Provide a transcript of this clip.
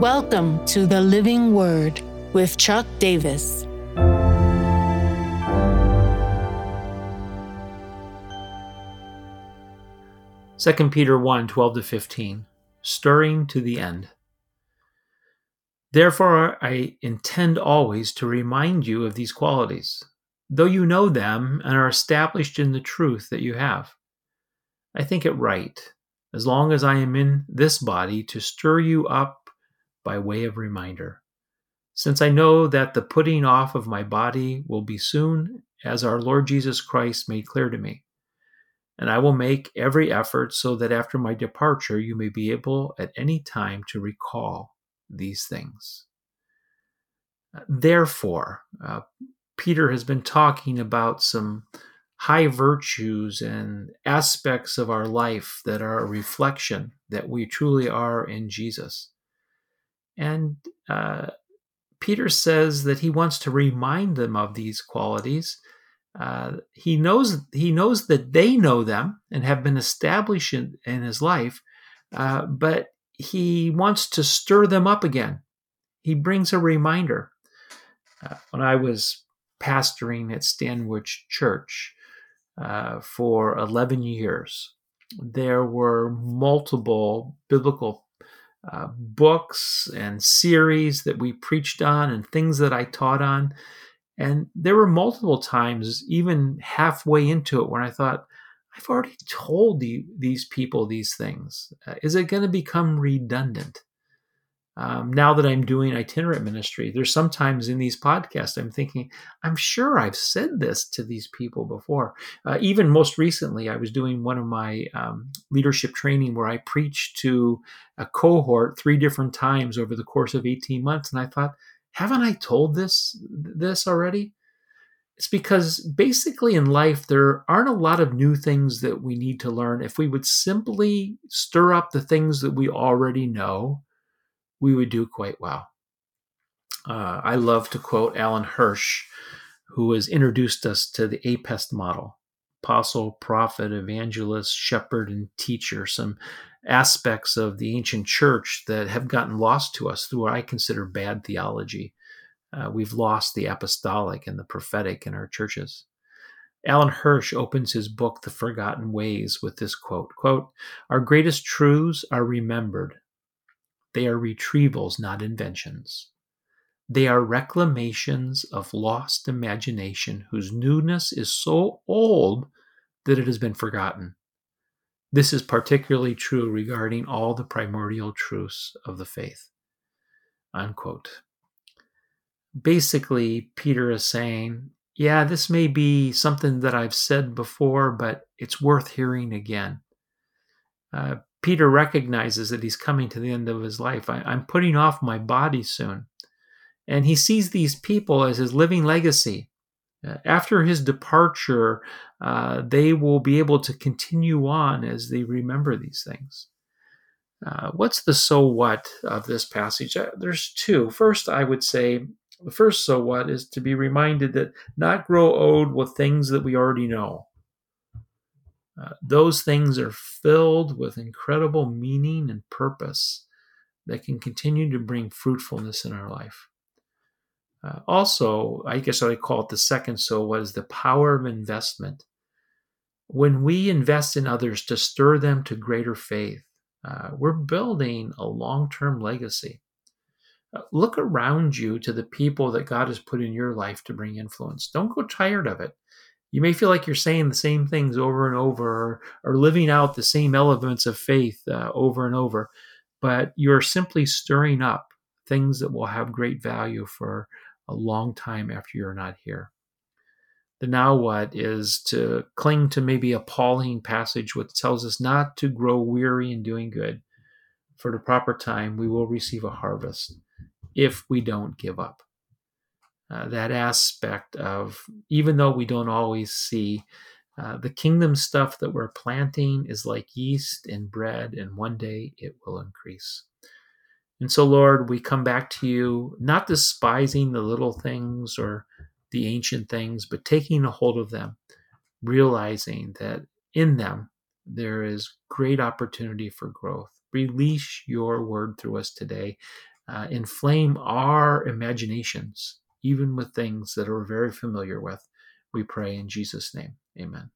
Welcome to the Living Word with Chuck Davis. Second Peter 1 12 to 15, stirring to the end. Therefore, I intend always to remind you of these qualities, though you know them and are established in the truth that you have. I think it right, as long as I am in this body, to stir you up by way of reminder. Since I know that the putting off of my body will be soon, as our Lord Jesus Christ made clear to me. And I will make every effort so that after my departure you may be able at any time to recall these things. Therefore, uh, Peter has been talking about some high virtues and aspects of our life that are a reflection that we truly are in Jesus. And uh, Peter says that he wants to remind them of these qualities. Uh, he knows he knows that they know them and have been established in, in his life, uh, but he wants to stir them up again. He brings a reminder. Uh, when I was pastoring at Stanwich Church uh, for 11 years, there were multiple biblical uh, books and series that we preached on and things that I taught on. And there were multiple times, even halfway into it, when I thought, I've already told the, these people these things. Uh, is it going to become redundant? Um, now that I'm doing itinerant ministry, there's sometimes in these podcasts I'm thinking, I'm sure I've said this to these people before. Uh, even most recently, I was doing one of my um, leadership training where I preached to a cohort three different times over the course of 18 months, and I thought, haven't I told this this already? It's because basically in life there aren't a lot of new things that we need to learn if we would simply stir up the things that we already know we would do quite well. Uh, I love to quote Alan Hirsch, who has introduced us to the APEST model apostle, prophet, evangelist, shepherd, and teacher, some aspects of the ancient church that have gotten lost to us through what I consider bad theology. Uh, we've lost the apostolic and the prophetic in our churches. Alan Hirsch opens his book, The Forgotten Ways, with this quote, quote Our greatest truths are remembered, they are retrievals, not inventions. They are reclamations of lost imagination whose newness is so old that it has been forgotten. This is particularly true regarding all the primordial truths of the faith. Unquote. Basically, Peter is saying, yeah, this may be something that I've said before, but it's worth hearing again. Uh, Peter recognizes that he's coming to the end of his life. I, am putting off my body soon. And he sees these people as his living legacy. Uh, after his departure, uh, they will be able to continue on as they remember these things. Uh, what's the so what of this passage? Uh, there's two. First, I would say the first so what is to be reminded that not grow old with things that we already know. Uh, those things are filled with incredible meaning and purpose that can continue to bring fruitfulness in our life. Uh, also, I guess I would call it the second so was the power of investment. When we invest in others to stir them to greater faith, uh, we're building a long term legacy. Uh, look around you to the people that God has put in your life to bring influence. Don't go tired of it you may feel like you're saying the same things over and over or, or living out the same elements of faith uh, over and over, but you're simply stirring up things that will have great value for a long time after you're not here. The now what is to cling to maybe a Pauline passage which tells us not to grow weary in doing good. For the proper time, we will receive a harvest if we don't give up. Uh, that aspect of even though we don't always see uh, the kingdom stuff that we're planting is like yeast and bread, and one day it will increase. And so, Lord, we come back to you, not despising the little things or the ancient things, but taking a hold of them, realizing that in them there is great opportunity for growth. Release your word through us today uh, inflame our imaginations, even with things that we're very familiar with. We pray in Jesus' name. Amen.